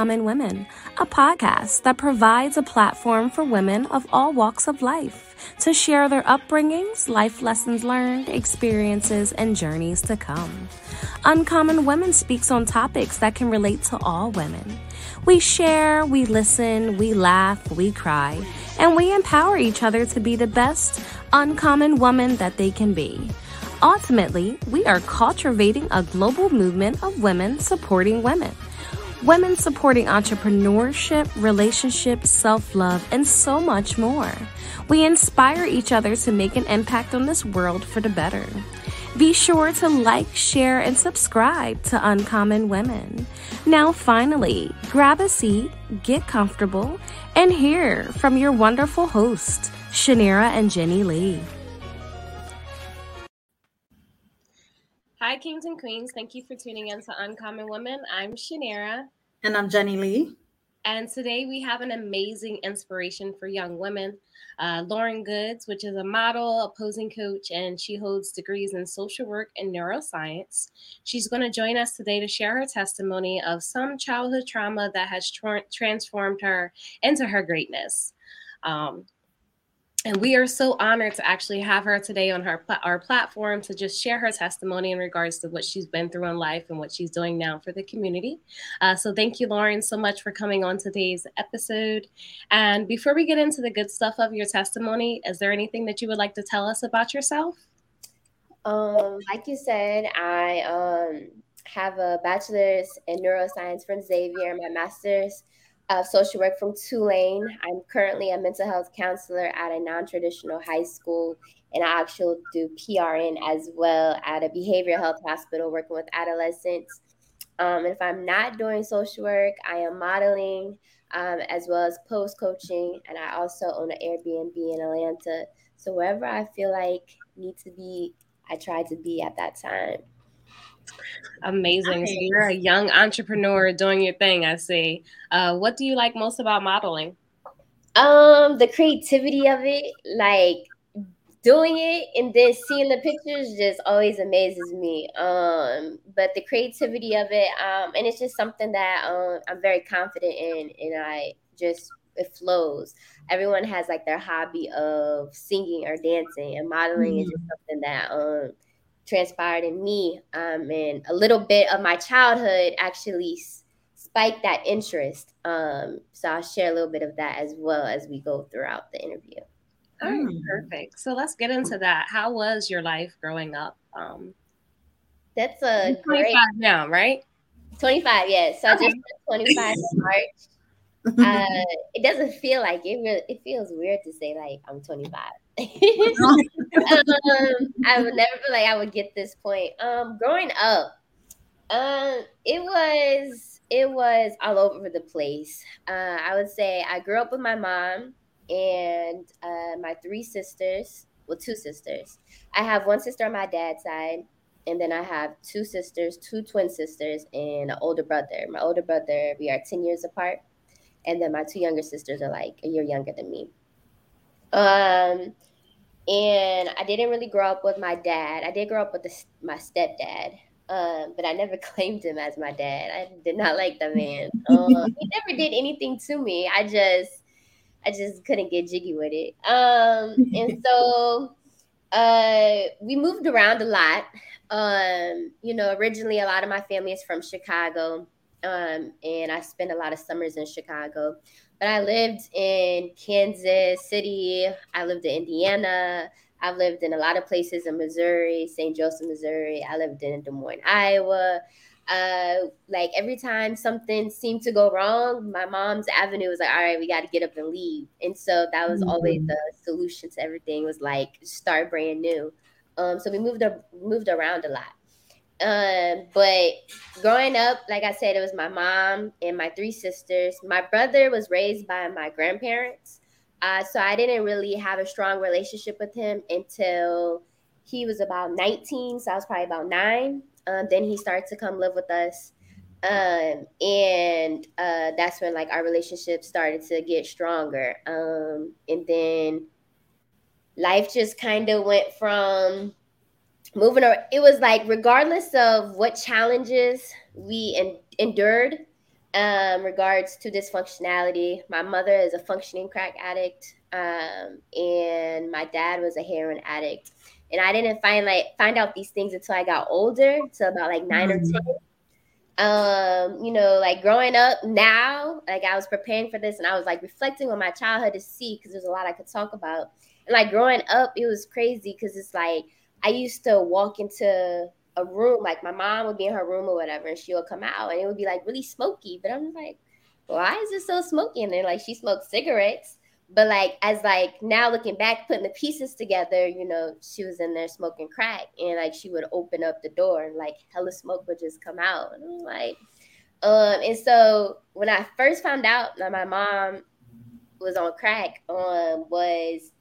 Uncommon Women, a podcast that provides a platform for women of all walks of life to share their upbringings, life lessons learned, experiences, and journeys to come. Uncommon Women speaks on topics that can relate to all women. We share, we listen, we laugh, we cry, and we empower each other to be the best uncommon woman that they can be. Ultimately, we are cultivating a global movement of women supporting women women supporting entrepreneurship, relationships, self love, and so much more. We inspire each other to make an impact on this world for the better. Be sure to like, share, and subscribe to Uncommon Women. Now, finally, grab a seat, get comfortable, and hear from your wonderful hosts, Shanira and Jenny Lee. Hi, kings and queens. Thank you for tuning in to Uncommon Women. I'm Shanera. And I'm Jenny Lee. And today we have an amazing inspiration for young women. Uh, Lauren Goodes, which is a model, a posing coach, and she holds degrees in social work and neuroscience. She's going to join us today to share her testimony of some childhood trauma that has tra- transformed her into her greatness. Um, and we are so honored to actually have her today on her our platform to just share her testimony in regards to what she's been through in life and what she's doing now for the community. Uh, so thank you, Lauren, so much for coming on today's episode. And before we get into the good stuff of your testimony, is there anything that you would like to tell us about yourself? Um, like you said, I um, have a bachelor's in neuroscience from Xavier, my master's of social work from Tulane. I'm currently a mental health counselor at a non traditional high school, and I actually do PRN as well at a behavioral health hospital working with adolescents. Um, and if I'm not doing social work, I am modeling um, as well as post coaching, and I also own an Airbnb in Atlanta. So wherever I feel like need to be, I try to be at that time. Amazing. Nice. So you're a young entrepreneur doing your thing, I see. Uh, what do you like most about modeling? Um, the creativity of it, like doing it and then seeing the pictures just always amazes me. Um, but the creativity of it, um, and it's just something that um, I'm very confident in, and I just it flows. Everyone has like their hobby of singing or dancing, and modeling mm-hmm. is just something that um transpired in me. Um, and a little bit of my childhood actually spiked that interest. Um, so I'll share a little bit of that as well as we go throughout the interview. All right, mm. perfect. So let's get into that. How was your life growing up? Um, That's a 25 great, now, right? 25, yes. So okay. I just 25 in March. Uh, it doesn't feel like it. Really, it feels weird to say like I'm 25. um, I would never feel like I would get this point. Um, growing up, um, it was it was all over the place. Uh, I would say I grew up with my mom and uh, my three sisters. Well, two sisters. I have one sister on my dad's side, and then I have two sisters, two twin sisters, and an older brother. My older brother, we are ten years apart, and then my two younger sisters are like a year younger than me. Um, and I didn't really grow up with my dad. I did grow up with the, my stepdad, um, but I never claimed him as my dad. I did not like the man. Um, he never did anything to me. I just, I just couldn't get jiggy with it. Um, and so uh, we moved around a lot. Um, you know, originally a lot of my family is from Chicago, um, and I spent a lot of summers in Chicago. But I lived in Kansas City. I lived in Indiana. I've lived in a lot of places in Missouri, St. Joseph, Missouri. I lived in Des Moines, Iowa. Uh, like every time something seemed to go wrong, my mom's avenue was like, all right, we got to get up and leave. And so that was mm-hmm. always the solution to everything was like start brand new. Um, so we moved up, moved around a lot. Um, but growing up, like I said, it was my mom and my three sisters. My brother was raised by my grandparents. Uh, so I didn't really have a strong relationship with him until he was about 19. So I was probably about nine. Um, then he started to come live with us. Um, and uh, that's when like our relationship started to get stronger. Um, and then life just kind of went from moving around, it was like regardless of what challenges we en- endured um, regards to dysfunctionality. My mother is a functioning crack addict, um, and my dad was a heroin addict. And I didn't find like find out these things until I got older, so about like 9 mm-hmm. or ten. Um, you know, like growing up now, like I was preparing for this, and I was like reflecting on my childhood to see because there's a lot I could talk about. And like growing up, it was crazy because it's like I used to walk into a room, like my mom would be in her room or whatever, and she would come out and it would be like really smoky. But I'm like, why is it so smoky? And then like she smoked cigarettes. But like as like now looking back, putting the pieces together, you know, she was in there smoking crack and like she would open up the door and like hella smoke would just come out. And I'm like, um, and so when I first found out that my mom was on crack, um, was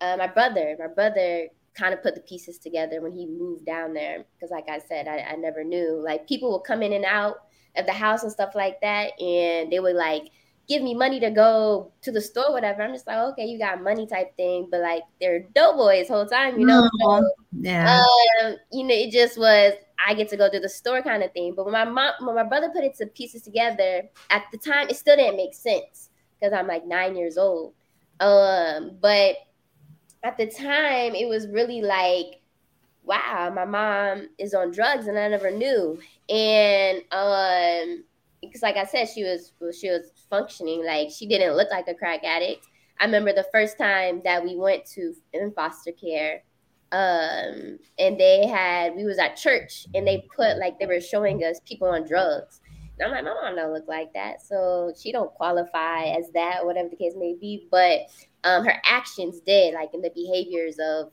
uh, my brother. My brother kind of put the pieces together when he moved down there. Because like i said I, I, never knew. Like people would come in and out of the house and stuff like that and they would like give me money to go to the store whatever. I'm just like okay you got money type thing. But like they're doughboys whole time you know? So, yeah. um, you know it just was i get to go to the store kind of thing. But when my mom when my brother put it to pieces together at the time it still didn't make sense because i'm like nine years old. Um but at the time it was really like wow my mom is on drugs and i never knew. And um because like i said she was she was functioning. Like she didn't look like a crack addict. I remember the first time that we went to in foster care um and they had we was at church and they put like they were showing us people on drugs I'm like, my mom don't look like that, so she don't qualify as that, whatever the case may be. But um, her actions did, like in the behaviors of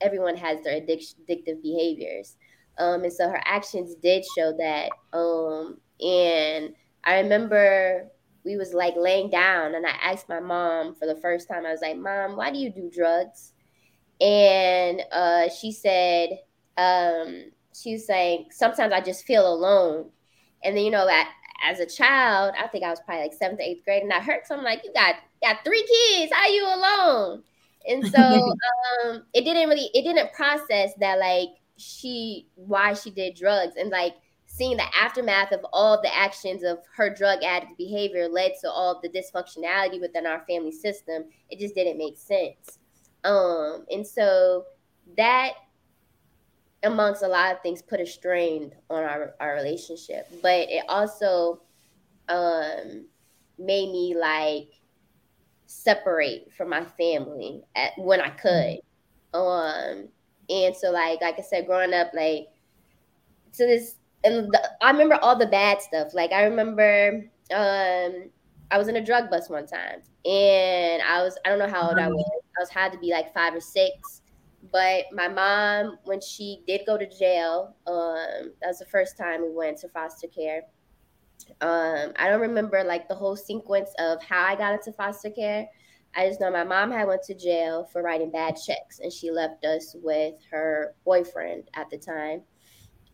everyone has their addictive behaviors, um, and so her actions did show that. Um, and I remember we was like laying down, and I asked my mom for the first time. I was like, "Mom, why do you do drugs?" And uh, she said, um, she was saying, "Sometimes I just feel alone." And then, you know, at, as a child, I think I was probably like seventh, eighth grade, and I heard something like, "You got got three kids. How are you alone?" And so um, it didn't really, it didn't process that like she why she did drugs and like seeing the aftermath of all the actions of her drug addict behavior led to all the dysfunctionality within our family system. It just didn't make sense. Um, and so that amongst a lot of things put a strain on our, our relationship. But it also um made me like separate from my family at, when i could. Um and so like like i said growing up like to this and the, i remember all the bad stuff. Like i remember um i was in a drug bus one time and i was i don't know how old i was. I was had to be like five or six but my mom, when she did go to jail, um, that was the first time we went to foster care. Um, I don't remember like the whole sequence of how I got into foster care. I just know my mom had went to jail for writing bad checks, and she left us with her boyfriend at the time.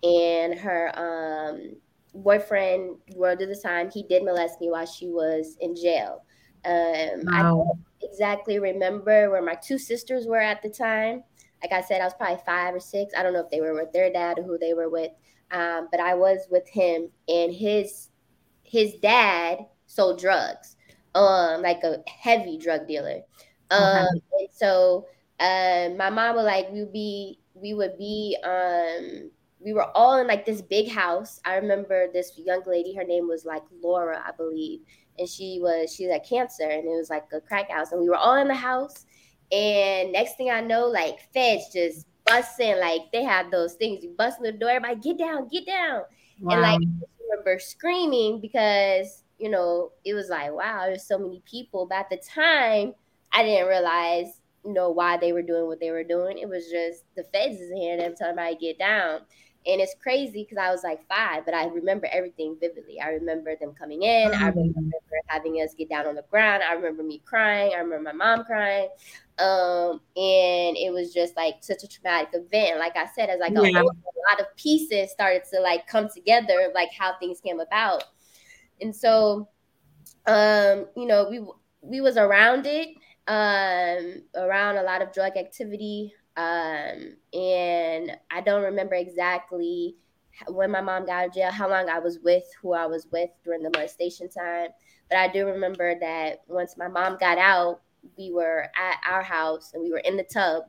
And her um, boyfriend, word of the time, he did molest me while she was in jail. Um, wow. I don't exactly remember where my two sisters were at the time like I said, I was probably five or six. I don't know if they were with their dad or who they were with, um, but I was with him, and his his dad sold drugs, um, like a heavy drug dealer. Um, and so um, my mom would like we would be we would be um we were all in like this big house. I remember this young lady, her name was like Laura, I believe, and she was she had cancer, and it was like a crack house, and we were all in the house and next thing I know, like feds just busting, like they have those things. You bust in the door, everybody get down, get down. Wow. And like I remember screaming because, you know, it was like, wow, there's so many people. But at the time, I didn't realize, you know, why they were doing what they were doing. It was just the feds is here and them telling everybody get down. And it's crazy because I was like five, but I remember everything vividly. I remember them coming in. Mm-hmm. I remember having us get down on the ground. I remember me crying. I remember my mom crying. Um, and it was just like such a traumatic event. Like I said, as like yeah. a, a lot of pieces started to like come together, like how things came about. And so, um, you know, we we was around it, um, around a lot of drug activity. Um, and I don't remember exactly when my mom got out of jail, how long I was with who I was with during the molestation time. But I do remember that once my mom got out, we were at our house and we were in the tub,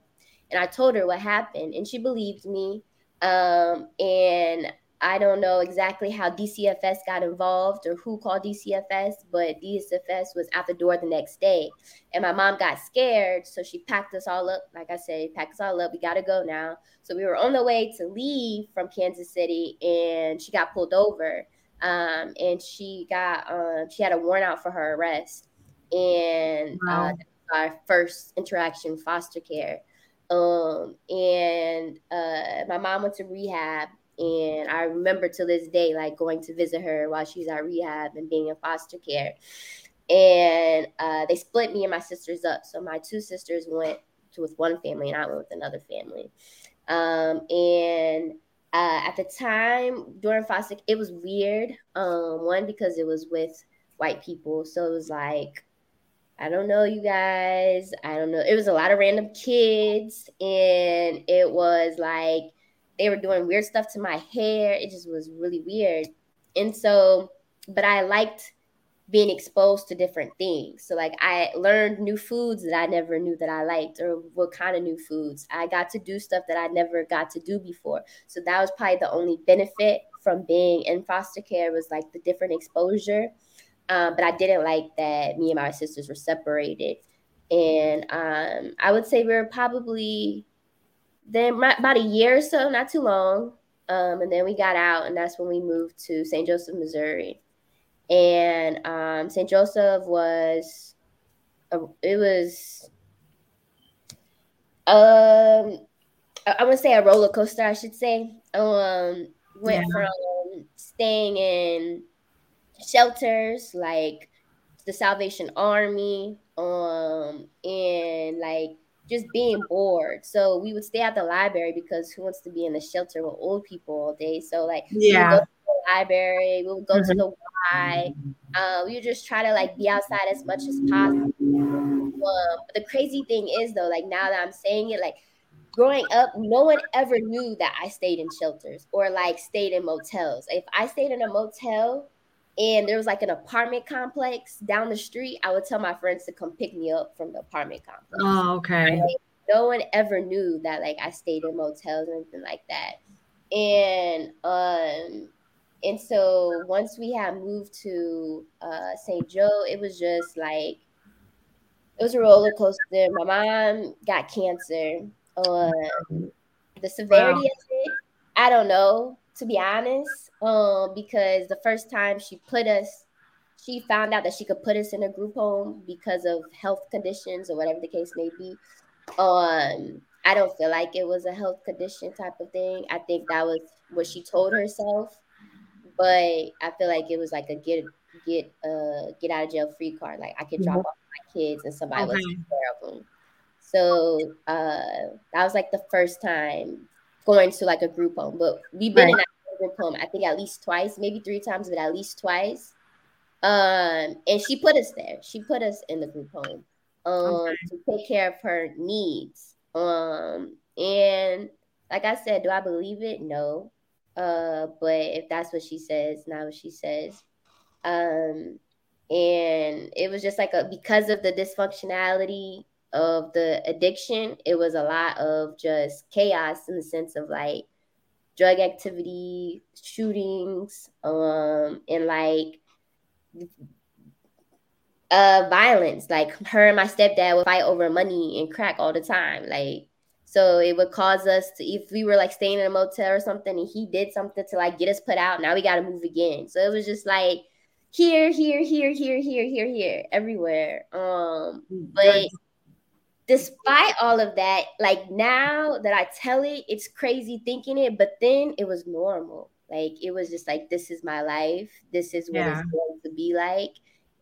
and I told her what happened, and she believed me. Um, and I don't know exactly how DCFS got involved or who called DCFS, but DCFS was at the door the next day. And my mom got scared. So she packed us all up. Like I said, packed us all up. We got to go now. So we were on the way to leave from Kansas City and she got pulled over. Um, and she got, uh, she had a warrant out for her arrest. And uh, wow. uh, our first interaction foster care. Um, and uh, my mom went to rehab and I remember to this day, like going to visit her while she's at rehab and being in foster care. And uh, they split me and my sisters up. So my two sisters went to, with one family and I went with another family. Um, and uh, at the time during foster, it was weird. Um, one because it was with white people, so it was like, I don't know, you guys. I don't know. It was a lot of random kids, and it was like they were doing weird stuff to my hair. It just was really weird. And so, but I liked being exposed to different things. So like I learned new foods that I never knew that I liked or what kind of new foods. I got to do stuff that I never got to do before. So that was probably the only benefit from being in foster care was like the different exposure. Um, but I didn't like that me and my sisters were separated. And um, I would say we were probably then about a year or so, not too long. Um, and then we got out, and that's when we moved to St. Joseph, Missouri. And um, St. Joseph was, a, it was, um, I, I would say a roller coaster, I should say. Um, went yeah. from staying in shelters like the Salvation Army, um, and like just being bored. So we would stay at the library because who wants to be in the shelter with old people all day? So like yeah. We would go to the library, we would go mm-hmm. to the Y. Uh, we would just try to like be outside as much as possible. Um, but the crazy thing is though, like now that I'm saying it, like growing up, no one ever knew that I stayed in shelters or like stayed in motels. If I stayed in a motel, and there was like an apartment complex down the street, I would tell my friends to come pick me up from the apartment complex. Oh, okay. Like, no one ever knew that like I stayed in motels or anything like that. And um and so once we had moved to uh St. Joe, it was just like it was a roller coaster. My mom got cancer. Um the severity wow. of it, I don't know to be honest, um, because the first time she put us, she found out that she could put us in a group home because of health conditions or whatever the case may be. Um, I don't feel like it was a health condition type of thing. I think that was what she told herself, but I feel like it was like a get get uh get out of jail free card. Like I could drop mm-hmm. off my kids and somebody okay. was take care of them. So uh, that was like the first time going to like a group home. But we've been right. in a group home, I think at least twice, maybe three times, but at least twice. Um, and she put us there. She put us in the group home um okay. to take care of her needs. Um, and like I said, do I believe it? No. Uh, but if that's what she says, not what she says. Um, and it was just like a because of the dysfunctionality of the addiction, it was a lot of just chaos in the sense of like drug activity, shootings, um, and like uh violence. Like her and my stepdad would fight over money and crack all the time. Like so it would cause us to if we were like staying in a motel or something and he did something to like get us put out, now we gotta move again. So it was just like here, here, here, here, here, here, here, everywhere. Um but despite all of that, like now that I tell it, it's crazy thinking it, but then it was normal. Like it was just like this is my life. This is what yeah. it's going to be like.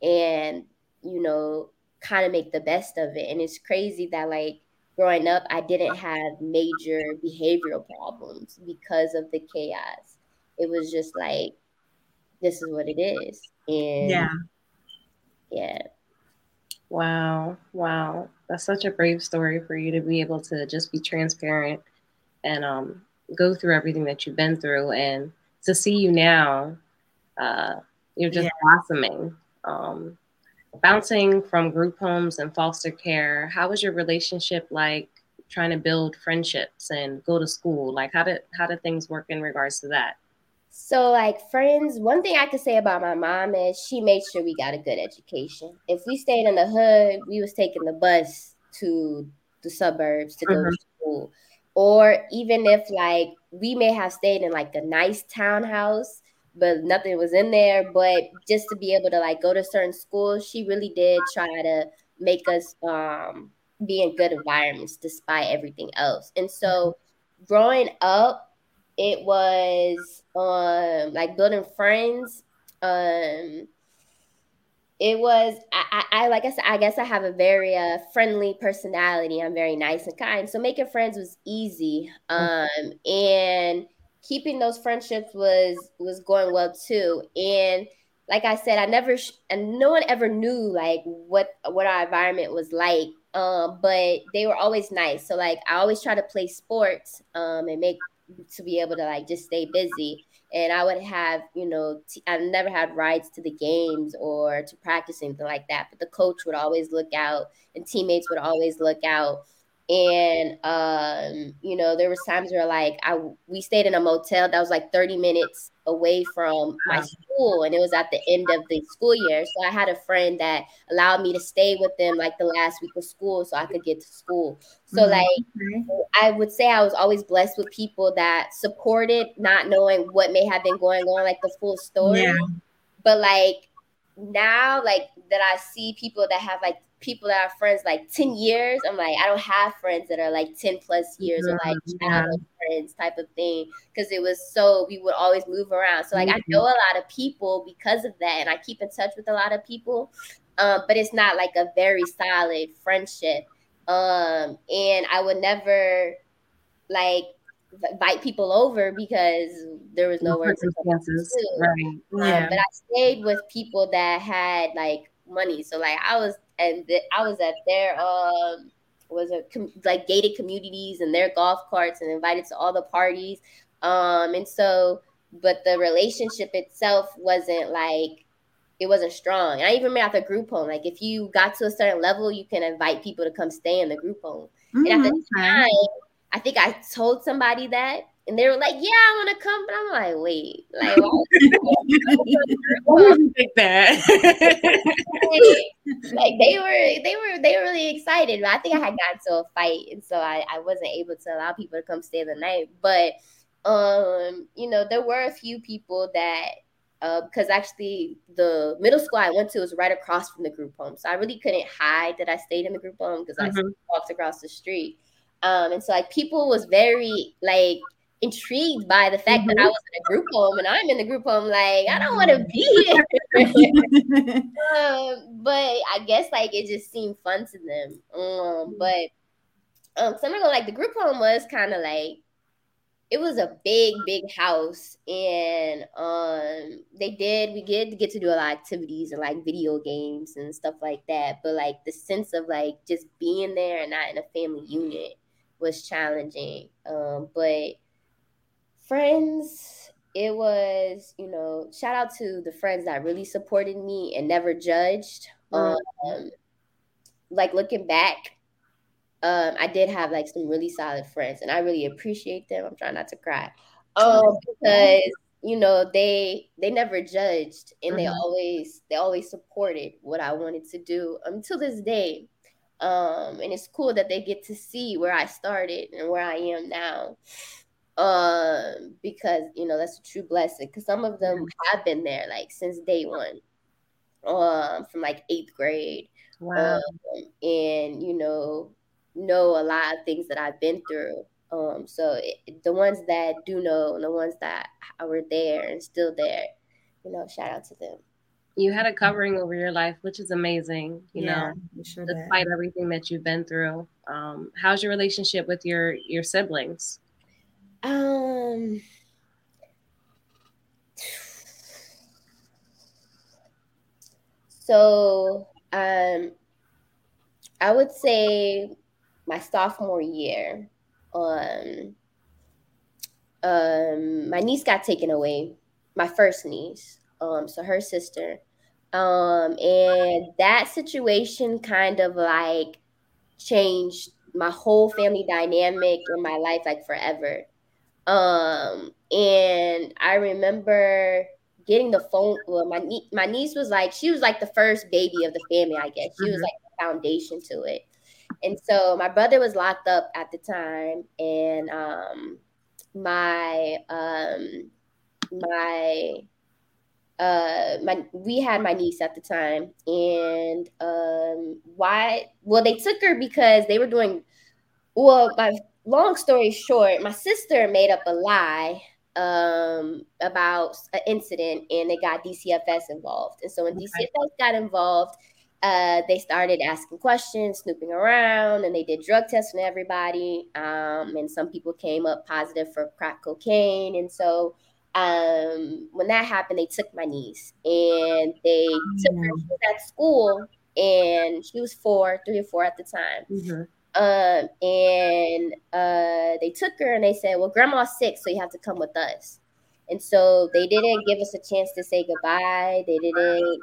And you know, kind of make the best of it. And it's crazy that like growing up, I didn't have major behavioral problems because of the chaos. It was just like this is what it is. And yeah. Yeah. Wow. Wow. That's such a brave story for you to be able to just be transparent and um go through everything that you've been through and to see you now, uh, you're just yeah. blossoming. Um, bouncing from group homes and foster care, how was your relationship like trying to build friendships and go to school? Like how did how did things work in regards to that? So, like friends, one thing I could say about my mom is she made sure we got a good education. If we stayed in the hood, we was taking the bus to the suburbs to go mm-hmm. to school. Or even if like we may have stayed in like a nice townhouse, but nothing was in there. But just to be able to like go to certain schools, she really did try to make us um be in good environments despite everything else. And so growing up, it was um like building friends. Um it was I, I, like I said, I guess I have a very uh, friendly personality. I'm very nice and kind. So making friends was easy. Um and keeping those friendships was was going well too. And like I said, I never and no one ever knew like what what our environment was like um, but they were always nice. So like I always try to play sports um, and make to be able to like just stay busy. And I would have, you know, t- I never had rides to the games or to practice anything like that. But the coach would always look out, and teammates would always look out and um, you know there was times where like i we stayed in a motel that was like 30 minutes away from my school and it was at the end of the school year. So i had a friend that allowed me to stay with them like the last week of school so i could get to school. So mm-hmm. like i would say i was always blessed with people that supported not knowing what may have been going on like the full story. Yeah. but like now like that i see people that have like people that are friends like 10 years. I'm like, I don't have friends that are like 10 plus years mm-hmm. or like mm-hmm. childhood friends type of thing. Cause it was so we would always move around. So like mm-hmm. I know a lot of people because of that. And I keep in touch with a lot of people. Um, but it's not like a very solid friendship. Um, and I would never like invite people over because there was nowhere to go. Right. Um, yeah. But I stayed with people that had like money. So like I was and th- I was at their um was a com- like gated communities and their golf carts and invited to all the parties. Um and so but the relationship itself wasn't like it wasn't strong. And I even made out the group home. Like if you got to a certain level, you can invite people to come stay in the group home. Mm-hmm. And at the mm-hmm. time, I think I told somebody that and they were like, "Yeah, I want to come," but I'm like, "Wait, like, why would you think that?" like they were, they were, they were really excited. But I think I had gotten to a fight, and so I, I wasn't able to allow people to come stay the night. But um, you know, there were a few people that uh because uh, actually the middle school I went to was right across from the group home, so I really couldn't hide that I stayed in the group home because mm-hmm. I walked across the street. Um, and so like people was very like intrigued by the fact mm-hmm. that I was in a group home and I'm in the group home. Like, I don't want to be here. um, but I guess like it just seemed fun to them. Um, mm-hmm. but um, so I'm not gonna like the group home was kind of like it was a big, big house, and um, they did we did get to do a lot of activities and like video games and stuff like that. But like the sense of like just being there and not in a family unit was challenging. Um, but friends, it was, you know, shout out to the friends that really supported me and never judged. Um, like looking back, um, I did have like some really solid friends and I really appreciate them. I'm trying not to cry. Um, because you know, they they never judged and mm-hmm. they always they always supported what I wanted to do until this day. Um, and it's cool that they get to see where I started and where I am now um because you know that's a true blessing because some of them have been there like since day one um from like eighth grade wow. um, and you know know a lot of things that i've been through um so it, the ones that do know and the ones that were there and still there you know shout out to them. You had a covering over your life which is amazing you yeah, know sure despite that. everything that you've been through. Um how's your relationship with your your siblings um so um I would say my sophomore year, um um, my niece got taken away, my first niece, um, so her sister, um, and that situation kind of like changed my whole family dynamic in my life like forever. Um, and I remember getting the phone. Well, my nie- my niece was like she was like the first baby of the family, I guess. She mm-hmm. was like the foundation to it. And so my brother was locked up at the time, and um, my um, my uh my we had my niece at the time and um why well they took her because they were doing well my long story short my sister made up a lie um about an incident and they got DCFS involved and so when DCFS got involved uh, they started asking questions, snooping around, and they did drug tests on everybody. Um, and some people came up positive for crack cocaine. And so um, when that happened, they took my niece and they took her at school, and she was four, three or four at the time. Mm-hmm. Um, and uh, they took her and they said, "Well, grandma's sick, so you have to come with us." And so they didn't give us a chance to say goodbye. They didn't.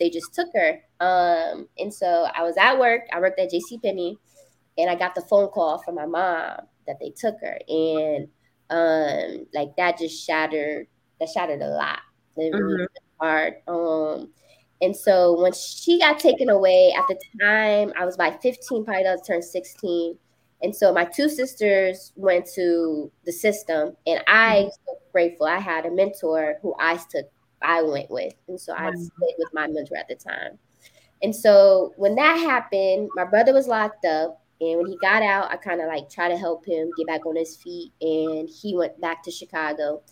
They just took her. Um, and so I was at work. I worked at J.C. Penney, and I got the phone call from my mom that they took her, and um, like that just shattered. That shattered a lot. It really mm-hmm. hard. Um, and so when she got taken away, at the time I was about 15, probably about to turn 16. And so my two sisters went to the system, and I mm-hmm. so grateful. I had a mentor who I took, I went with, and so I stayed with my mentor at the time. And so when that happened, my brother was locked up, and when he got out, I kind of like tried to help him get back on his feet, and he went back to Chicago.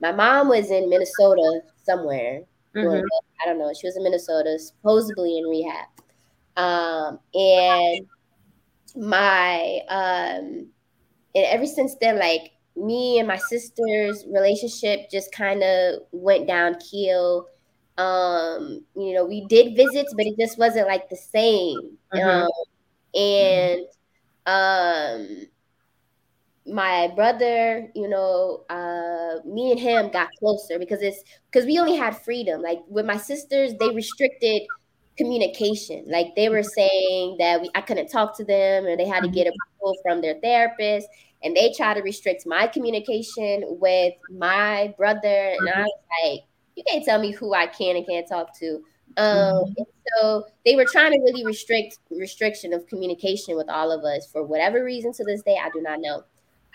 My mom was in Minnesota somewhere. Mm-hmm. I don't know. She was in Minnesota, supposedly in rehab. Um, and my um and ever since then like me and my sister's relationship just kind of went down keel um you know we did visits but it just wasn't like the same mm-hmm. um and um my brother you know uh me and him got closer because it's because we only had freedom like with my sisters they restricted communication. Like they were saying that we, I couldn't talk to them and they had to get mm-hmm. approval from their therapist. And they tried to restrict my communication with my brother. And I was like, you can't tell me who I can and can't talk to. Um, mm-hmm. so they were trying to really restrict restriction of communication with all of us for whatever reason to this day, I do not know.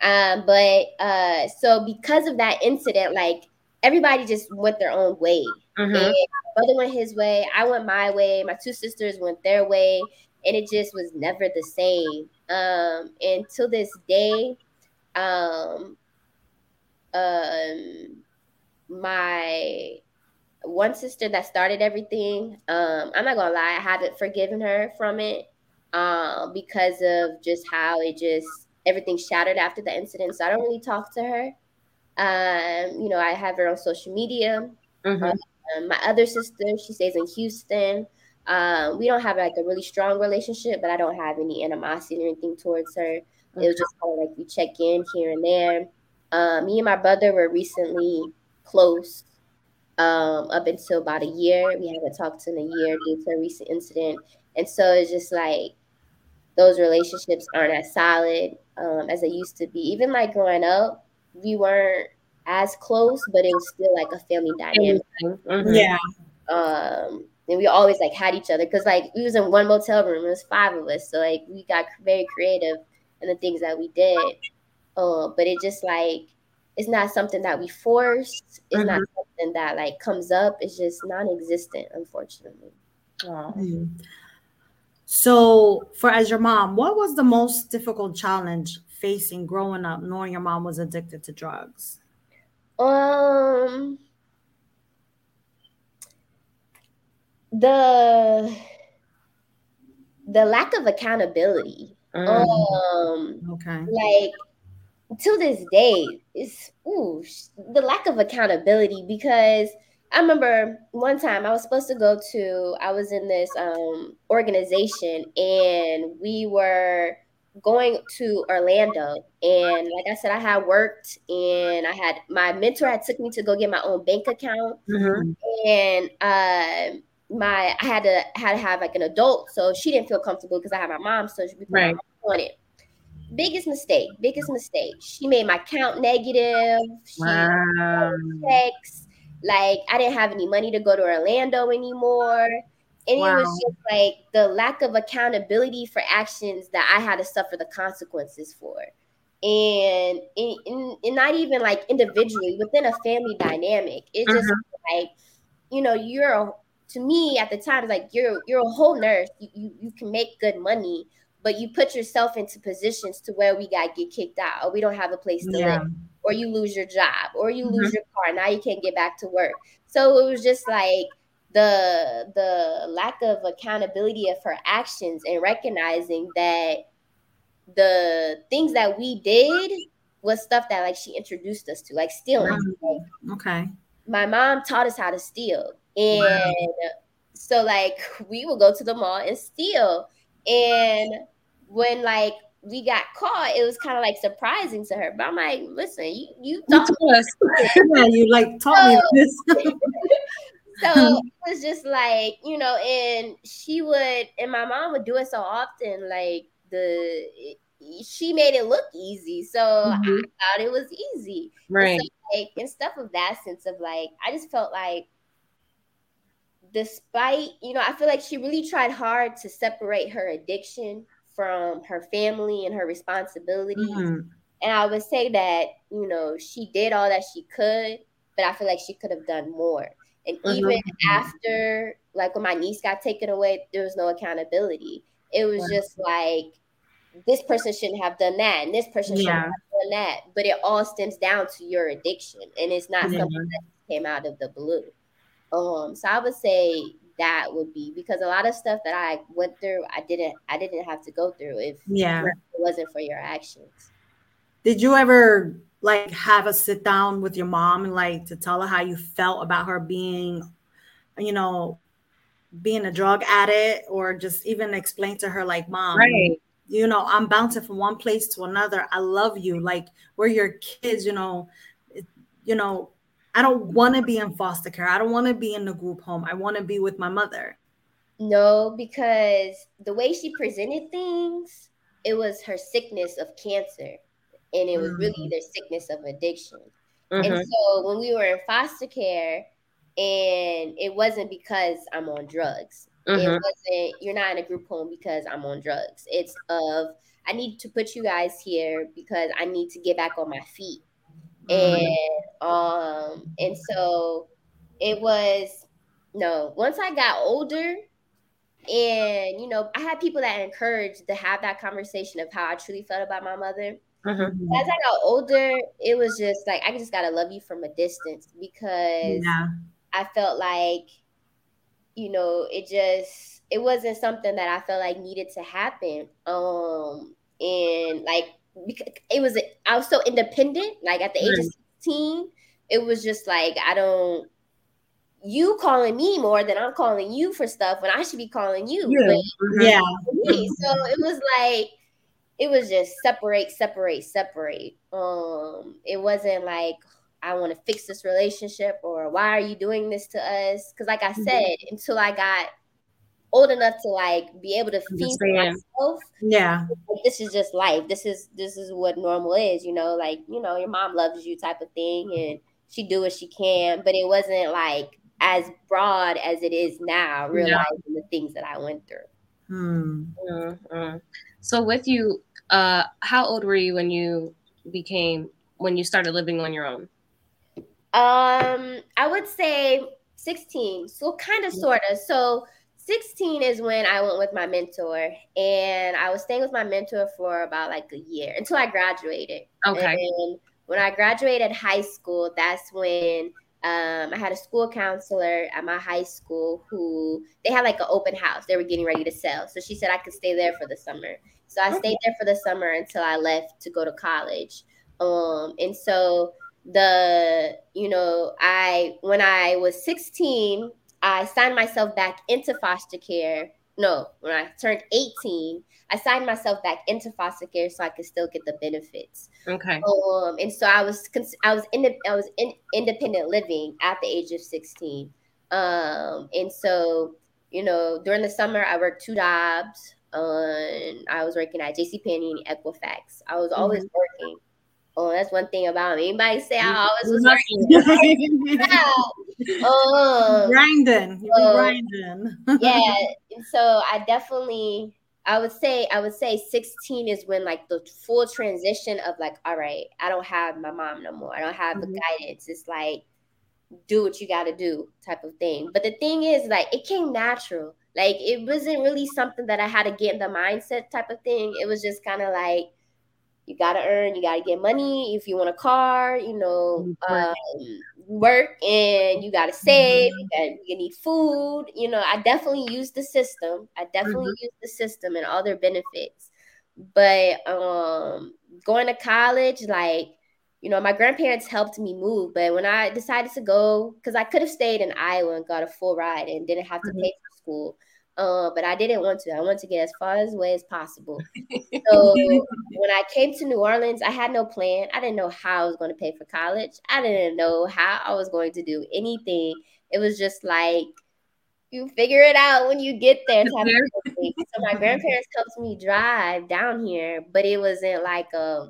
Um, but uh, so because of that incident, like everybody just went their own way. Mm-hmm. And my brother went his way, I went my way, my two sisters went their way, and it just was never the same. Um, and to this day, um, um, my one sister that started everything, um, I'm not gonna lie, I haven't forgiven her from it, um, because of just how it just everything shattered after the incident. So I don't really talk to her. Um, you know, I have her on social media. Mm-hmm. Um, my other sister, she stays in Houston. Um, we don't have like a really strong relationship, but I don't have any animosity or anything towards her. Mm-hmm. It was just kind of like we check in here and there. Um, me and my brother were recently close um, up until about a year. We haven't talked in a year due to a recent incident. And so it's just like those relationships aren't as solid um, as they used to be. Even like growing up, we weren't as close, but it was still like a family dynamic. Mm-hmm. Yeah. Um, and we always like had each other because like we was in one motel room. It was five of us, so like we got very creative in the things that we did. Uh, but it just like it's not something that we forced. It's mm-hmm. not something that like comes up. It's just non-existent, unfortunately. Mm-hmm. So, for as your mom, what was the most difficult challenge facing growing up knowing your mom was addicted to drugs? Um the the lack of accountability. Mm. Um okay. Like to this day, it's ooh, the lack of accountability because I remember one time I was supposed to go to I was in this um organization and we were going to Orlando. And like I said, I had worked and I had my mentor had took me to go get my own bank account. Mm-hmm. And uh, my I had to had to have like an adult, so she didn't feel comfortable because I had my mom, so she right. on it. Biggest mistake, biggest mistake. She made my count negative. She wow. Text, like I didn't have any money to go to Orlando anymore. And wow. it was just like the lack of accountability for actions that I had to suffer the consequences for. And, and, and not even like individually within a family dynamic. It just uh-huh. like, you know, you're a, to me at the time, it's like you're you're a whole nurse. You, you you can make good money, but you put yourself into positions to where we got get kicked out or we don't have a place to yeah. live or you lose your job or you mm-hmm. lose your car now you can't get back to work so it was just like the the lack of accountability of her actions and recognizing that the things that we did was stuff that like she introduced us to, like stealing. okay. My mom taught us how to steal. And wow. so like we would go to the mall and steal. And when like we got caught, it was kind of like surprising to her. But I'm like, listen, you you taught us. yeah, you like taught so, me this. so it was just like you know and she would and my mom would do it so often like the she made it look easy so mm-hmm. i thought it was easy right and, so, like, and stuff of that sense of like i just felt like despite you know i feel like she really tried hard to separate her addiction from her family and her responsibilities mm-hmm. and i would say that you know she did all that she could but i feel like she could have done more and mm-hmm. even after, like when my niece got taken away, there was no accountability. It was just like this person shouldn't have done that, and this person yeah. shouldn't have done that. But it all stems down to your addiction, and it's not yeah. something that came out of the blue. Um, so I would say that would be because a lot of stuff that I went through, I didn't, I didn't have to go through if yeah. it wasn't for your actions. Did you ever like have a sit down with your mom and like to tell her how you felt about her being, you know, being a drug addict or just even explain to her like, mom, right. you know, I'm bouncing from one place to another. I love you. Like we're your kids, you know, you know, I don't want to be in foster care. I don't want to be in the group home. I want to be with my mother. No, because the way she presented things, it was her sickness of cancer and it was really mm-hmm. their sickness of addiction. Mm-hmm. And so when we were in foster care, and it wasn't because I'm on drugs. Mm-hmm. It wasn't you're not in a group home because I'm on drugs. It's of I need to put you guys here because I need to get back on my feet. Mm-hmm. And um and so it was no, once I got older and you know, I had people that encouraged to have that conversation of how I truly felt about my mother. Mm-hmm. As I got older, it was just like I just gotta love you from a distance because yeah. I felt like, you know, it just it wasn't something that I felt like needed to happen. Um, and like it was I was so independent. Like at the age of sixteen, it was just like I don't you calling me more than I'm calling you for stuff when I should be calling you. yeah. So it was like it was just separate, separate, separate. Um, it wasn't like I want to fix this relationship or why are you doing this to us? Because, like I mm-hmm. said, mm-hmm. until I got old enough to like be able to feed myself, yeah, like, this is just life. This is this is what normal is. You know, like you know, your mom loves you, type of thing, and she do what she can. But it wasn't like as broad as it is now, realizing yeah. the things that I went through. Hmm. Mm-hmm. So, with you uh, how old were you when you became when you started living on your own? Um, I would say 16. So kind of sort of. So 16 is when I went with my mentor and I was staying with my mentor for about like a year until I graduated. Okay. And when I graduated high school, that's when um, I had a school counselor at my high school who they had like an open house. They were getting ready to sell. So she said I could stay there for the summer. So I stayed there for the summer until I left to go to college. Um, and so the, you know, I, when I was 16, I signed myself back into foster care no, when I turned 18, I signed myself back into foster care so I could still get the benefits. Okay. Um, and so I was I was in I was in independent living at the age of 16. Um, and so you know during the summer I worked two jobs. Um, I was working at J.C. Penney and Equifax. I was always mm-hmm. working. Oh, that's one thing about me. Anybody say I always was working? oh, um, grinding. So, grinding. yeah. So I definitely I would say I would say 16 is when like the full transition of like, all right, I don't have my mom no more. I don't have mm-hmm. the guidance. It's like do what you got to do type of thing. But the thing is like it came natural. Like it wasn't really something that I had to get in the mindset type of thing. It was just kind of like you gotta earn, you gotta get money. If you want a car, you know, um, work and you gotta save. And mm-hmm. you need food. You know, I definitely use the system. I definitely mm-hmm. use the system and all their benefits. But um, going to college, like you know, my grandparents helped me move. But when I decided to go, because I could have stayed in Iowa and got a full ride and didn't have to mm-hmm. pay for school. Uh, but I didn't want to. I wanted to get as far as away as possible. So when I came to New Orleans, I had no plan. I didn't know how I was going to pay for college. I didn't know how I was going to do anything. It was just like you figure it out when you get there. so my grandparents helped me drive down here, but it wasn't like a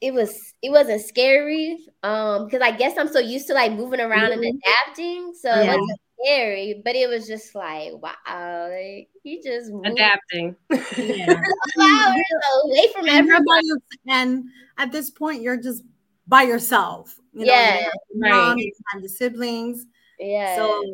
it was it wasn't scary um because i guess i'm so used to like moving around mm-hmm. and adapting so yeah. it wasn't scary, but it was just like, wow, like he just moved. adapting. Yeah. wow, away from and everybody. And at this point, you're just by yourself. You know, yeah, mom, right. and the siblings. Yeah. So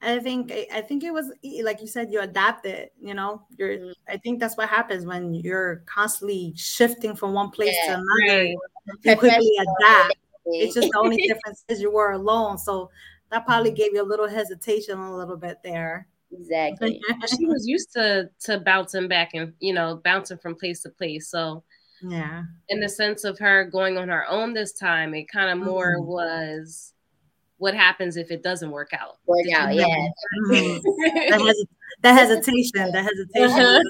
I think I think it was like you said, you adapted. You know, you're. Mm-hmm. I think that's what happens when you're constantly shifting from one place yeah, to another. Right. You quickly adapt. It's just the only difference is you were alone. So that probably gave you a little hesitation a little bit there. Exactly. she was used to to bouncing back and you know bouncing from place to place. So yeah, in the sense of her going on her own this time, it kind of more mm-hmm. was what happens if it doesn't work out. Work out, yeah. Mm-hmm. that, hes- that hesitation, that hesitation.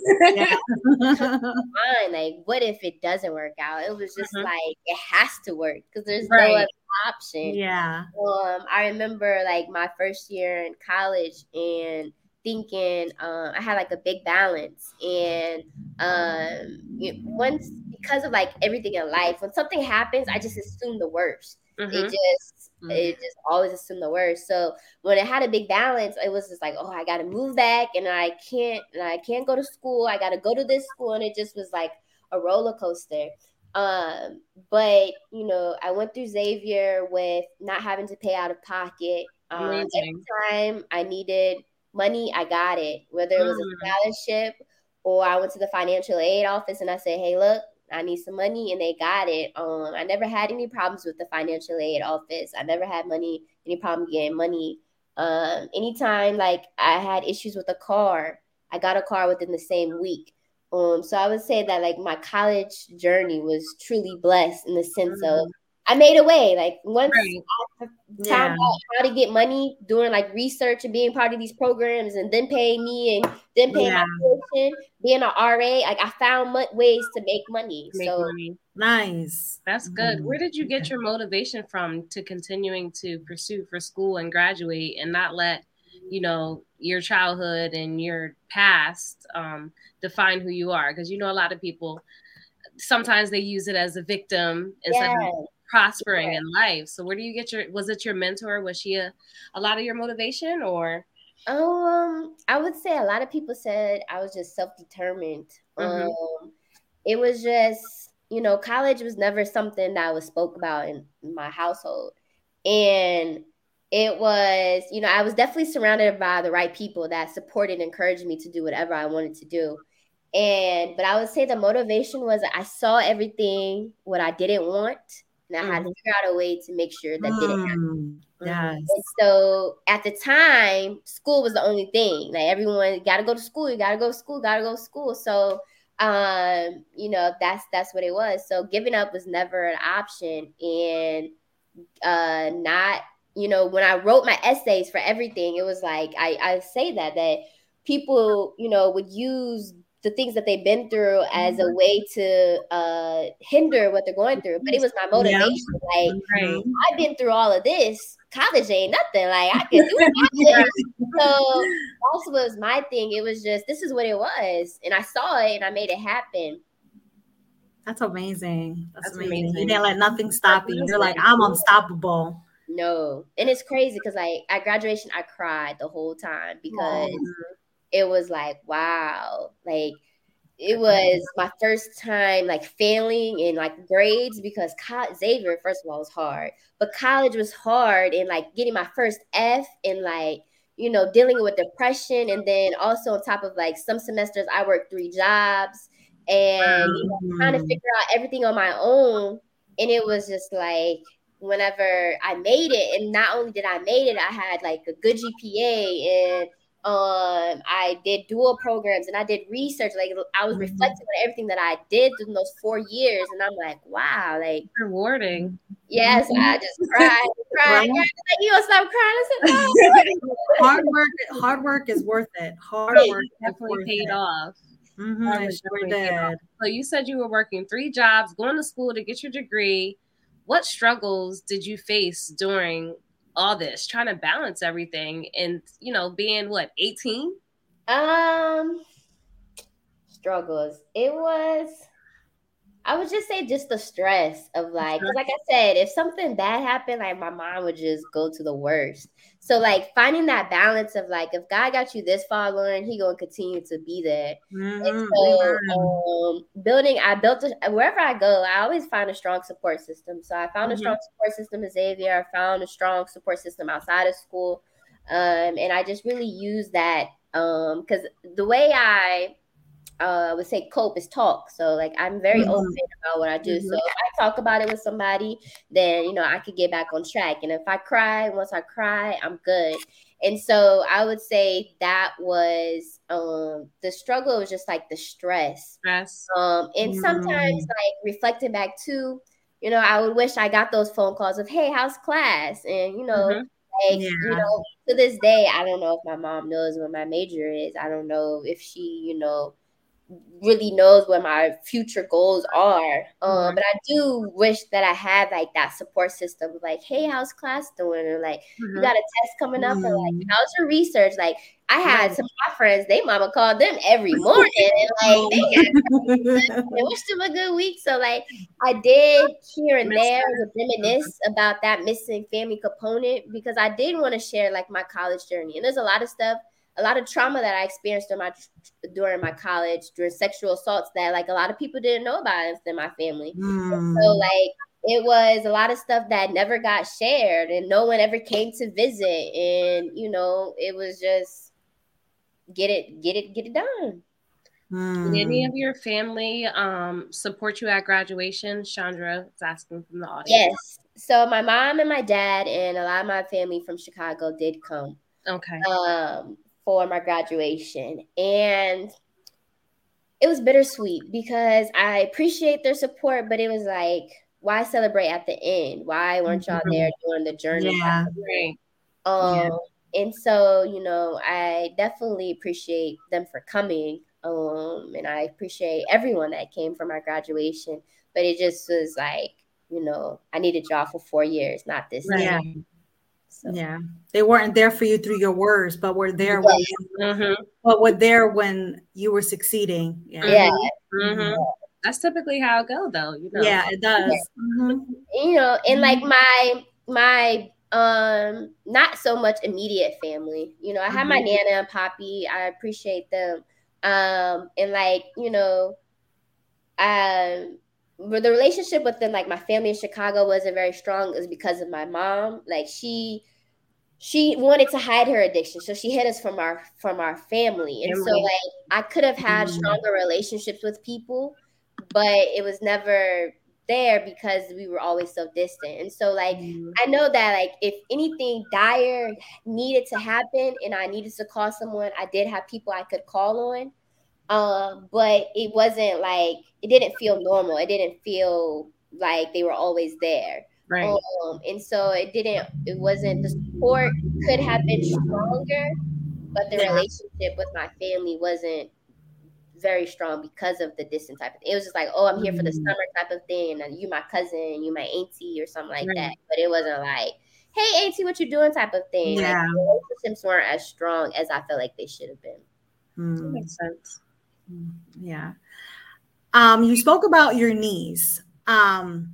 Uh-huh. Fine, like what if it doesn't work out? It was just uh-huh. like it has to work because there's right. no other option. Yeah. Um, I remember like my first year in college and thinking um, I had like a big balance, and um, once because of like everything in life, when something happens, I just assume the worst. Mm-hmm. It just mm-hmm. it just always assumed the worst. So when it had a big balance, it was just like, oh, I got to move back, and I can't, and I can't go to school. I got to go to this school, and it just was like a roller coaster. Um, but you know, I went through Xavier with not having to pay out of pocket. Um, every time I needed money, I got it. Whether it was mm. a scholarship or I went to the financial aid office and I said, "Hey, look, I need some money," and they got it. Um, I never had any problems with the financial aid office. I never had money any problem getting money. Um, anytime like I had issues with a car, I got a car within the same week. Um, so I would say that like my college journey was truly blessed in the sense mm-hmm. of I made a way. Like once right. I found yeah. out how to get money, doing like research and being part of these programs, and then paying me and then paying yeah. my tuition, being an RA, like I found ways to make money. Make so money. nice. That's good. Mm-hmm. Where did you get your motivation from to continuing to pursue for school and graduate and not let you know your childhood and your past um, define who you are because you know a lot of people sometimes they use it as a victim instead yeah. of prospering yeah. in life so where do you get your was it your mentor was she a, a lot of your motivation or um i would say a lot of people said i was just self-determined mm-hmm. um it was just you know college was never something that was spoke about in my household and it was, you know, I was definitely surrounded by the right people that supported and encouraged me to do whatever I wanted to do. And, but I would say the motivation was I saw everything what I didn't want, and I mm. had to mm-hmm. figure out a way to make sure that mm. didn't happen. Yes. And so at the time, school was the only thing. Like everyone got to go to school. You got to go to school. Got to go to school. So, um, you know, that's that's what it was. So giving up was never an option, and uh, not you know, when I wrote my essays for everything, it was like I, I say that that people, you know, would use the things that they've been through as a mm-hmm. way to uh hinder what they're going through. But it was my motivation. Yeah. Like right. I've been through all of this. College ain't nothing. Like I can do it. so also was my thing. It was just this is what it was. And I saw it and I made it happen. That's amazing. That's, That's amazing. amazing. You didn't let nothing stop you. You're like, I'm unstoppable. No. And it's crazy because like at graduation I cried the whole time because it was like, wow, like it was my first time like failing in like grades because college, Xavier, first of all, was hard, but college was hard and like getting my first F and like, you know, dealing with depression. And then also on top of like some semesters, I worked three jobs and you know, trying to figure out everything on my own. And it was just like, whenever I made it, and not only did I made it, I had like a good GPA and um i did dual programs and i did research like i was mm-hmm. reflecting on everything that i did in those four years and i'm like wow like rewarding yes i just cried cried like, you don't stop crying said, no. hard work hard work is worth it hard work definitely paid it. off mm-hmm, sure did. So you said you were working three jobs, going to school to get your degree. What struggles did you face during all this, trying to balance everything and, you know, being what, 18? Um, struggles. It was I would just say just the stress of like, like I said, if something bad happened, like my mom would just go to the worst. So like finding that balance of like, if God got you this far, Lauren, He gonna continue to be there. Mm-hmm. So um, building, I built a, wherever I go, I always find a strong support system. So I found mm-hmm. a strong support system at Xavier. I found a strong support system outside of school, um, and I just really use that because um, the way I uh, I would say cope is talk. So like I'm very mm-hmm. open about what I do. Mm-hmm. So if I talk about it with somebody, then you know I could get back on track. And if I cry, once I cry, I'm good. And so I would say that was um the struggle was just like the stress. Stress. Um and mm-hmm. sometimes like reflecting back too, you know, I would wish I got those phone calls of, hey, how's class? And you know, mm-hmm. like, yeah. you know, to this day, I don't know if my mom knows what my major is. I don't know if she, you know, really knows what my future goals are. Um, mm-hmm. but I do wish that I had like that support system, like, hey, how's class doing? Or like, mm-hmm. you got a test coming up, mm-hmm. or like, mm-hmm. how's your research? Like, I had some of my friends, they mama called them every morning and like they, wished them a good week. So like I did here and there reminisce about that missing family component because I did want to share like my college journey. And there's a lot of stuff a lot of trauma that I experienced during my during my college during sexual assaults that like a lot of people didn't know about in my family. Mm. So like it was a lot of stuff that never got shared and no one ever came to visit and you know it was just get it get it get it done. Mm. Did any of your family um, support you at graduation? Chandra is asking from the audience. Yes. So my mom and my dad and a lot of my family from Chicago did come. Okay. Um, for my graduation. And it was bittersweet because I appreciate their support, but it was like, why celebrate at the end? Why weren't y'all mm-hmm. there during the journey? Yeah. Um, yeah. And so, you know, I definitely appreciate them for coming. Um, and I appreciate everyone that came for my graduation. But it just was like, you know, I needed y'all for four years, not this right. time. So. Yeah, they weren't there for you through your words, but were there when, you, mm-hmm. but were there when you were succeeding. Yeah, yeah. Mm-hmm. that's typically how it go, though. You know? Yeah, it does. Yeah. Mm-hmm. You know, and like mm-hmm. my my um not so much immediate family. You know, I have my mm-hmm. nana and poppy. I appreciate them. Um, and like you know, um the relationship within like my family in Chicago wasn't very strong is because of my mom. Like she she wanted to hide her addiction. So she hid us from our from our family. And so like I could have had mm. stronger relationships with people, but it was never there because we were always so distant. And so like mm. I know that like if anything dire needed to happen and I needed to call someone, I did have people I could call on. Um, but it wasn't like it didn't feel normal. It didn't feel like they were always there. Right. Um, and so it didn't, it wasn't, the support could have been stronger, but the Yeah. relationship with my family wasn't very strong because of the distance type of thing. It was just like, oh, I'm here for the Mhm. summer type of thing, and you my cousin, you my auntie, or something like Right. that. But it wasn't like, hey, auntie, what you doing type of thing. Like, Yeah. the relationships weren't as strong as I felt like they should have been. Mm, Makes sense. Yeah. Um, you spoke about your niece. Um,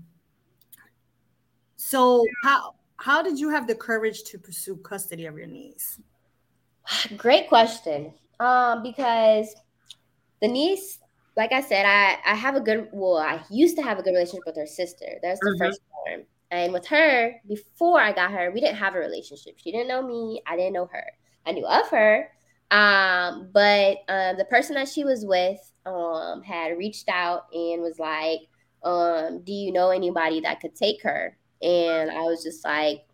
so how how did you have the courage to pursue custody of your niece? Great question. Um, because the niece, like I said, I I have a good well, I used to have a good relationship with her sister. That's the Mhm. first one. And with her, before I got her, we didn't have a relationship. She didn't know me. I didn't know her. I knew of her. Um, but um, the person that she was with um had reached out and was like, um, do you know anybody that could take her? And I was just like,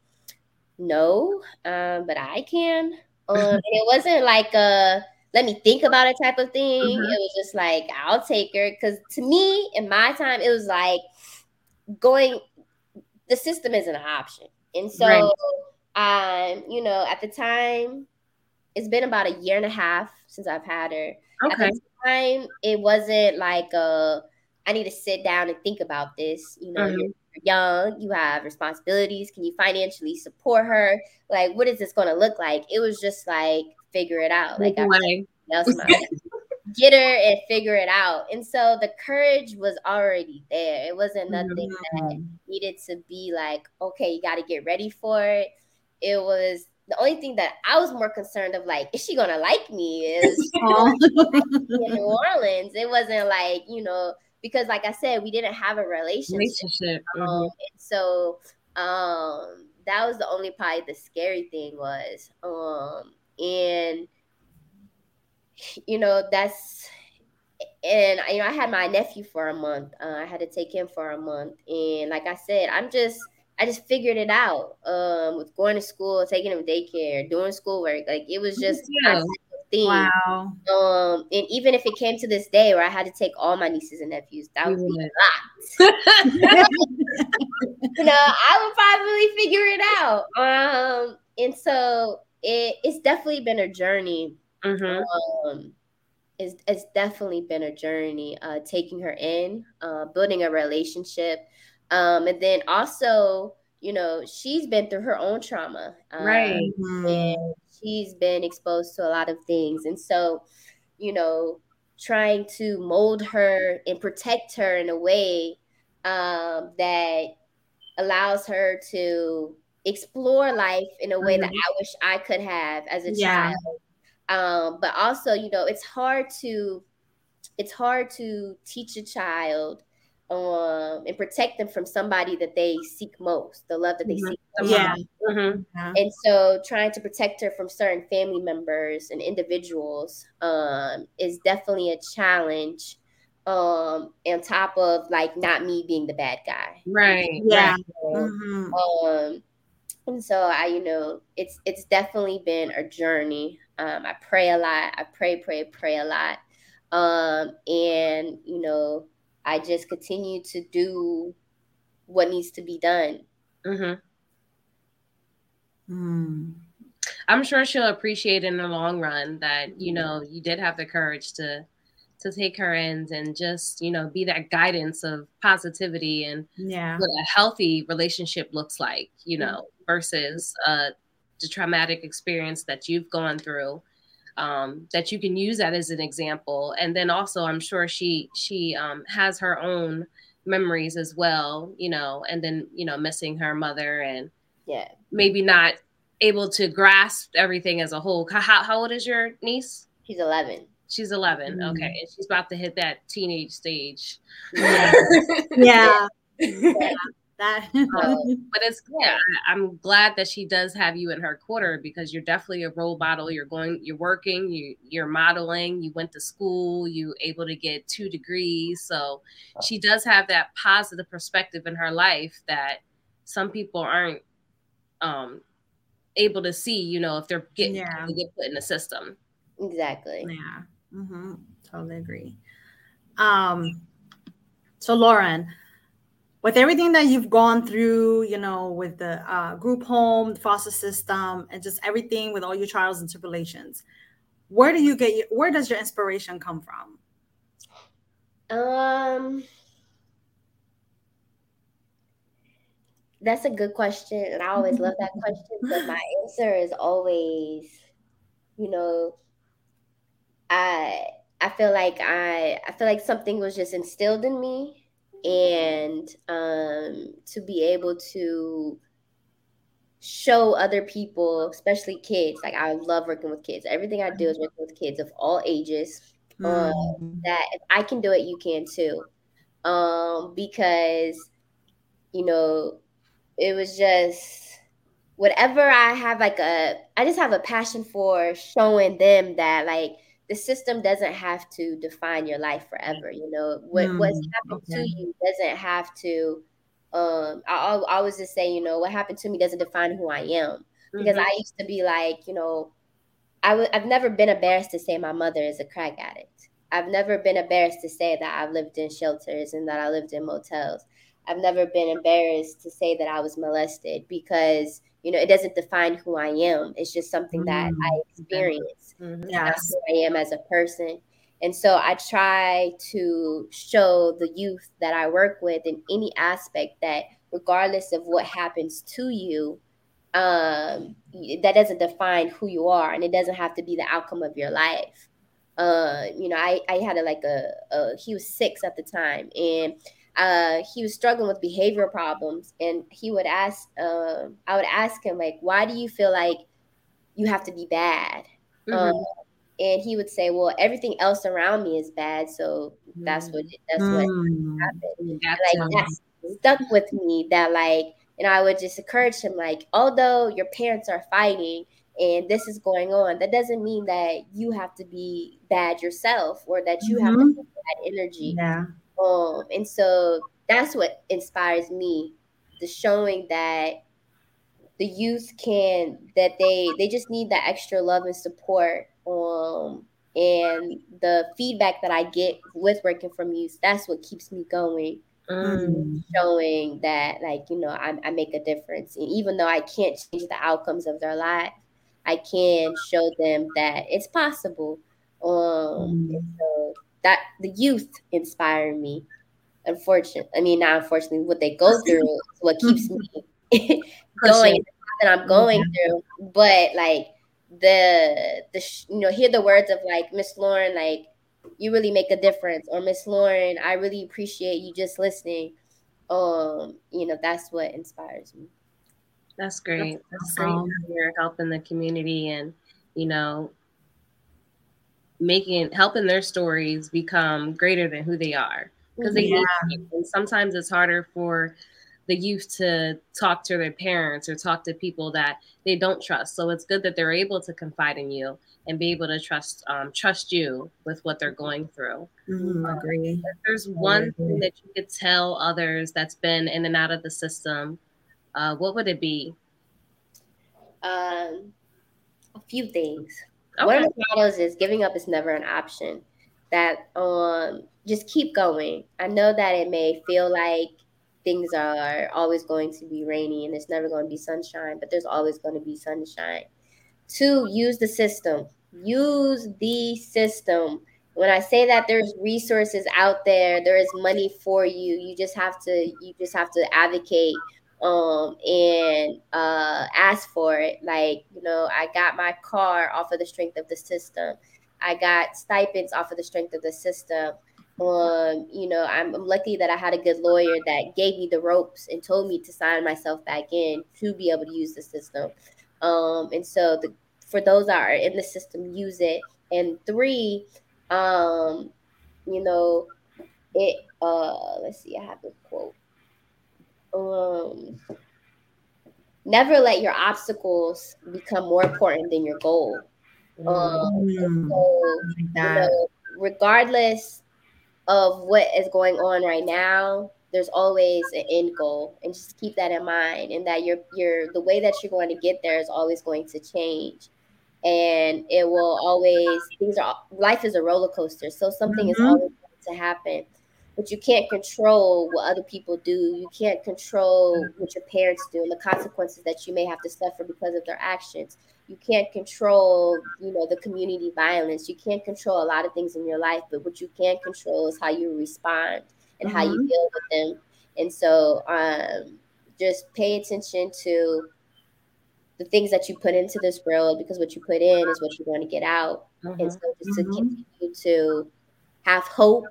no, um, but I can. Um, it wasn't like a let me think about it type of thing. Mhm. It was just like I'll take her because to me, in my time, it was like going. The system isn't an option, and so Right. um, you know, at the time, it's been about a year and a half since I've had her. At Okay. the time, it wasn't like uh, I need to sit down and think about this. You know, Mhm. you're young, you have responsibilities. Can you financially support her? Like, what is this going to look like? It was just like figure it out. Like, a I way. else in my life. get her and figure it out. And so the courage was already there. It wasn't nothing that Mhm. needed to be like, okay, you got to get ready for it. It was the only thing that I was more concerned of, like, is she gonna like me? Is in New Orleans. It wasn't like you know because, like I said, we didn't have a relationship. Relationship. Um, Mhm. and so um, that was the only probably the scary thing was, um, and you know that's and you know I had my nephew for a month. Uh, I had to take him for a month, and like I said, I'm just I just figured it out um, with going to school, taking him daycare, doing schoolwork. Like it was just Yeah. thing. Wow. Um, and even if it came to this day where I had to take all my nieces and nephews, that would be a lot. you know, I would probably figure it out. Um, and so it, it's definitely been a journey. Mhm. Um, it's, it's definitely been a journey. Uh, taking her in, uh, building a relationship, um, and then also, you know, she's been through her own trauma. Um, Right. And she's been exposed to a lot of things and so you know trying to mold her and protect her in a way um, that allows her to explore life in a way that i wish i could have as a Yeah. child um, but also you know it's hard to it's hard to teach a child um, and protect them from somebody that they seek most the love that they Mhm. seek most. Yeah. Mhm. Yeah. And so trying to protect her from certain family members and individuals um, is definitely a challenge. Um, on top of like not me being the bad guy. Right. Yeah. Right. Mhm. Um, and so I, you know, it's it's definitely been a journey. Um, I pray a lot. I pray, pray, pray a lot. Um, and you know, I just continue to do what needs to be done. Mhm. Mm. I'm sure she'll appreciate in the long run that you know you did have the courage to to take her in and just you know be that guidance of positivity and Yeah. what a healthy relationship looks like, you know, versus uh, the traumatic experience that you've gone through. Um, that you can use that as an example, and then also I'm sure she she um, has her own memories as well, you know, and then you know missing her mother and Yeah. maybe not able to grasp everything as a whole. How, how old is your niece? He's 11. She's 11. Mm. Okay, and she's about to hit that teenage stage. Yeah. Yeah. Yeah. That. But it's yeah, I, I'm glad that she does have you in her quarter because you're definitely a role model. You're going, you're working, you you're modeling. You went to school. You able to get two degrees, so she does have that positive perspective in her life that some people aren't um able to see. You know, if they're getting Yeah. they get put in the system. Exactly. Yeah. Mm-hmm. Totally agree. Um, so Lauren, with everything that you've gone through, you know, with the uh, group home, the foster system, and just everything with all your trials and tribulations, where do you get your, where does your inspiration come from? Um, that's a good question, and I always love that question. But my answer is always, you know, I I feel like I I feel like something was just instilled in me and um, to be able to show other people, especially kids. Like I love working with kids. Everything I do is working with kids of all ages. Um, mm. That if I can do it, you can too. Um, because you know, it was just whatever I have like a I just have a passion for showing them that like the system doesn't have to define your life forever. You know, what mm, what's happened okay. to you doesn't have to. Um, I, I always just say, you know, what happened to me doesn't define who I am. Because mm-hmm. I used to be like, you know, i w- I've never been embarrassed to say my mother is a crack addict. I've never been embarrassed to say that I've lived in shelters and that I lived in motels. I've never been embarrassed to say that I was molested because you know it doesn't define who I am. It's just something that I mm-hmm. experience. Mm-hmm. That's who I am as a person. And so I try to show the youth that I work with in any aspect that regardless of what happens to you, um, that doesn't define who you are and it doesn't have to be the outcome of your life. Uh, you know, I, I had a, like a, a, he was six at the time and uh, he was struggling with behavioral problems, and he would ask, uh, I would ask him like, "Why do you feel like you have to be bad?" Mm-hmm. Um, and he would say, "Well, everything else around me is bad, so that's what that's mm-hmm. what mm. happened." That's like that stuck with me. That like, and I would just encourage him like, although your parents are fighting and this is going on, that doesn't mean that you have to be bad yourself or that you mm-hmm. have to mm-hmm. bad energy. Yeah. Um, and so that's what inspires me, the showing that the youth can that they they just need that extra love and support. Um, and the feedback that I get with working from youth, that's what keeps me going. Mm. Showing that, like, you know, I, I make a difference. And even though I can't change the outcomes of their life, I can show them that it's possible. Um, mm. so that the youth inspire me. Unfortunately, I mean, not unfortunately, what they go through is what keeps me going that I'm going mm-hmm. through. But like the the you know, hear the words of like Miss Lauren, like you really make a difference, or Miss Lauren, I really appreciate you just listening. Um, you know, that's what inspires me. That's great. That's, that's awesome. great. You're helping the community and you know making helping their stories become greater than who they are. Because they yeah. and sometimes it's harder for the youth to talk to their parents or talk to people that they don't trust. So it's good that they're able to confide in you and be able to trust um, trust you with what they're going through. Mm-hmm, um, agree. if there's one thing that you could tell others that's been in and out of the system uh, what would it be? Um, a few things Okay. One of the mottos is giving up is never an option. That um just keep going. I know that it may feel like things are always going to be rainy and it's never going to be sunshine, but there's always going to be sunshine. Two, use the system. Use the system. When I say that there's resources out there, there is money for you. You just have to you just have to advocate um, and uh, ask for it. Like, you know, I got my car off of the strength of the system. I got stipends off of the strength of the system. Um, you know, I'm, I'm, lucky that I had a good lawyer that gave me the ropes and told me to sign myself back in to be able to use the system. Um, and so, the, for those that are in the system, use it. And three, um, you know, it. Uh, let's see, I have this quote um, never let your obstacles become more important than your goal. Um, mm, so, you know, regardless of what is going on right now, there's always an end goal, and just keep that in mind. And that your your the way that you're going to get there is always going to change, and it will always things are life is a roller coaster, so something mm-hmm. is always going to happen but you can't control what other people do. You can't control what your parents do and the consequences that you may have to suffer because of their actions. You can't control, you know, the community violence. You can't control a lot of things in your life, but what you can control is how you respond and mm-hmm. how you mm-hmm. deal with them. And so, um, just pay attention to the things that you put into this world because what you put in is what you're going to get out. Mm-hmm. And so, just to mm-hmm. continue to have hope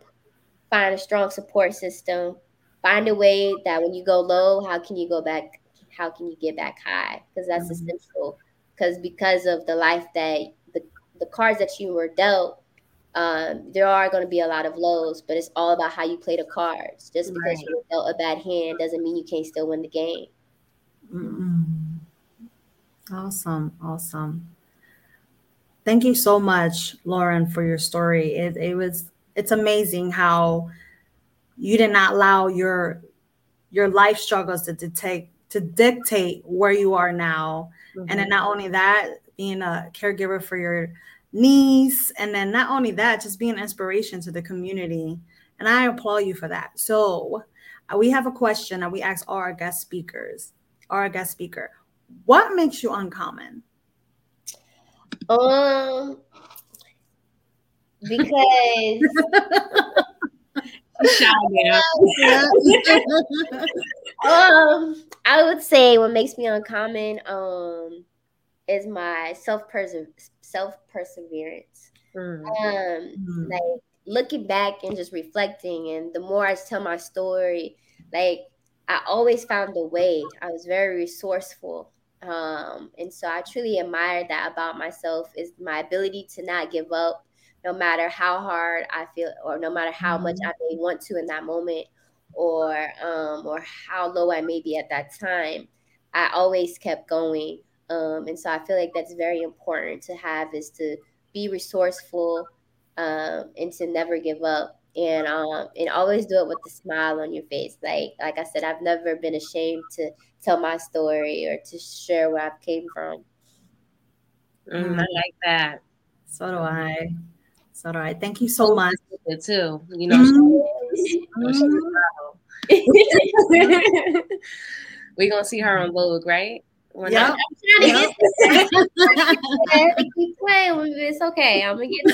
find a strong support system, find a way that when you go low, how can you go back? How can you get back high? Because that's mm-hmm. essential. Because because of the life that the, the cards that you were dealt, um, there are going to be a lot of lows, but it's all about how you play the cards. Just because right. you dealt a bad hand doesn't mean you can't still win the game. Mm-hmm. Awesome, awesome. Thank you so much, Lauren, for your story. It, it was it's amazing how you did not allow your your life struggles to dictate to dictate where you are now. Mm-hmm. And then mm-hmm. not only that, being a caregiver for your niece, and then not only that, just being an inspiration to the community. And I applaud you for that. So uh, we have a question that we ask all our guest speakers, our guest speaker. What makes you uncommon? Um, because um, I would say what makes me uncommon um is my self self perseverance. Mm. Um, mm. like looking back and just reflecting, and the more I tell my story, like I always found a way. I was very resourceful. Um, and so I truly admire that about myself is my ability to not give up no matter how hard I feel or no matter how much mm-hmm. I may want to in that moment or um, or how low I may be at that time, I always kept going. Um, and so I feel like that's very important to have is to be resourceful um, and to never give up and um, and always do it with a smile on your face. Like like I said, I've never been ashamed to tell my story or to share where I've came from. Mm, I like that. So do I. So, all right. Thank you so much. Too, you know. Mm-hmm. We're gonna see her on Vogue, right? Yeah. Yep. keep playing with it. It's okay. I'm gonna get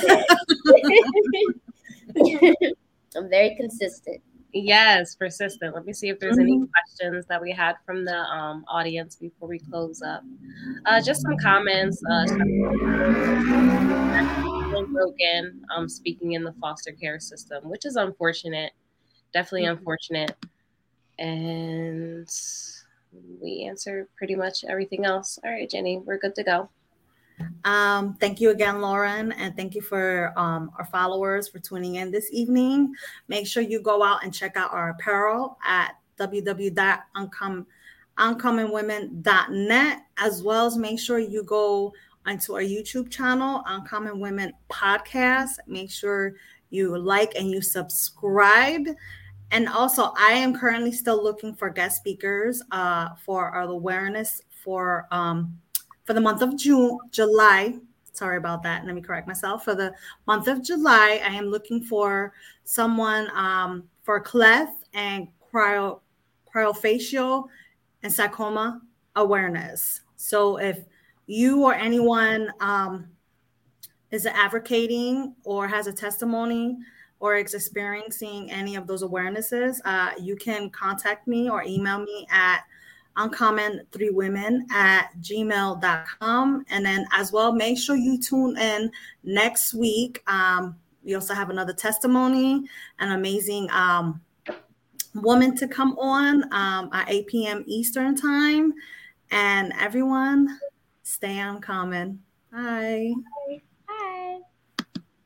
I'm very consistent. Yes, persistent. Let me see if there's mm-hmm. any questions that we had from the um, audience before we close up. Uh, just some comments. Uh, broken um, speaking in the foster care system, which is unfortunate. Definitely mm-hmm. unfortunate. And we answered pretty much everything else. All right, Jenny, we're good to go. Um, thank you again, Lauren, and thank you for um, our followers for tuning in this evening. Make sure you go out and check out our apparel at www.uncommonwomen.net, as well as make sure you go onto our YouTube channel, Uncommon Women Podcast. Make sure you like and you subscribe. And also, I am currently still looking for guest speakers uh, for our awareness for um, for the month of June, July. Sorry about that. Let me correct myself. For the month of July, I am looking for someone um, for cleft and cryo, cryofacial and sarcoma awareness. So if you or anyone um, is advocating or has a testimony or is experiencing any of those awarenesses, uh, you can contact me or email me at uncommon three women at gmail.com and then as well make sure you tune in next week. Um, we also have another testimony an amazing um, woman to come on um, at 8 p.m eastern time. And everyone stay uncommon bye, bye.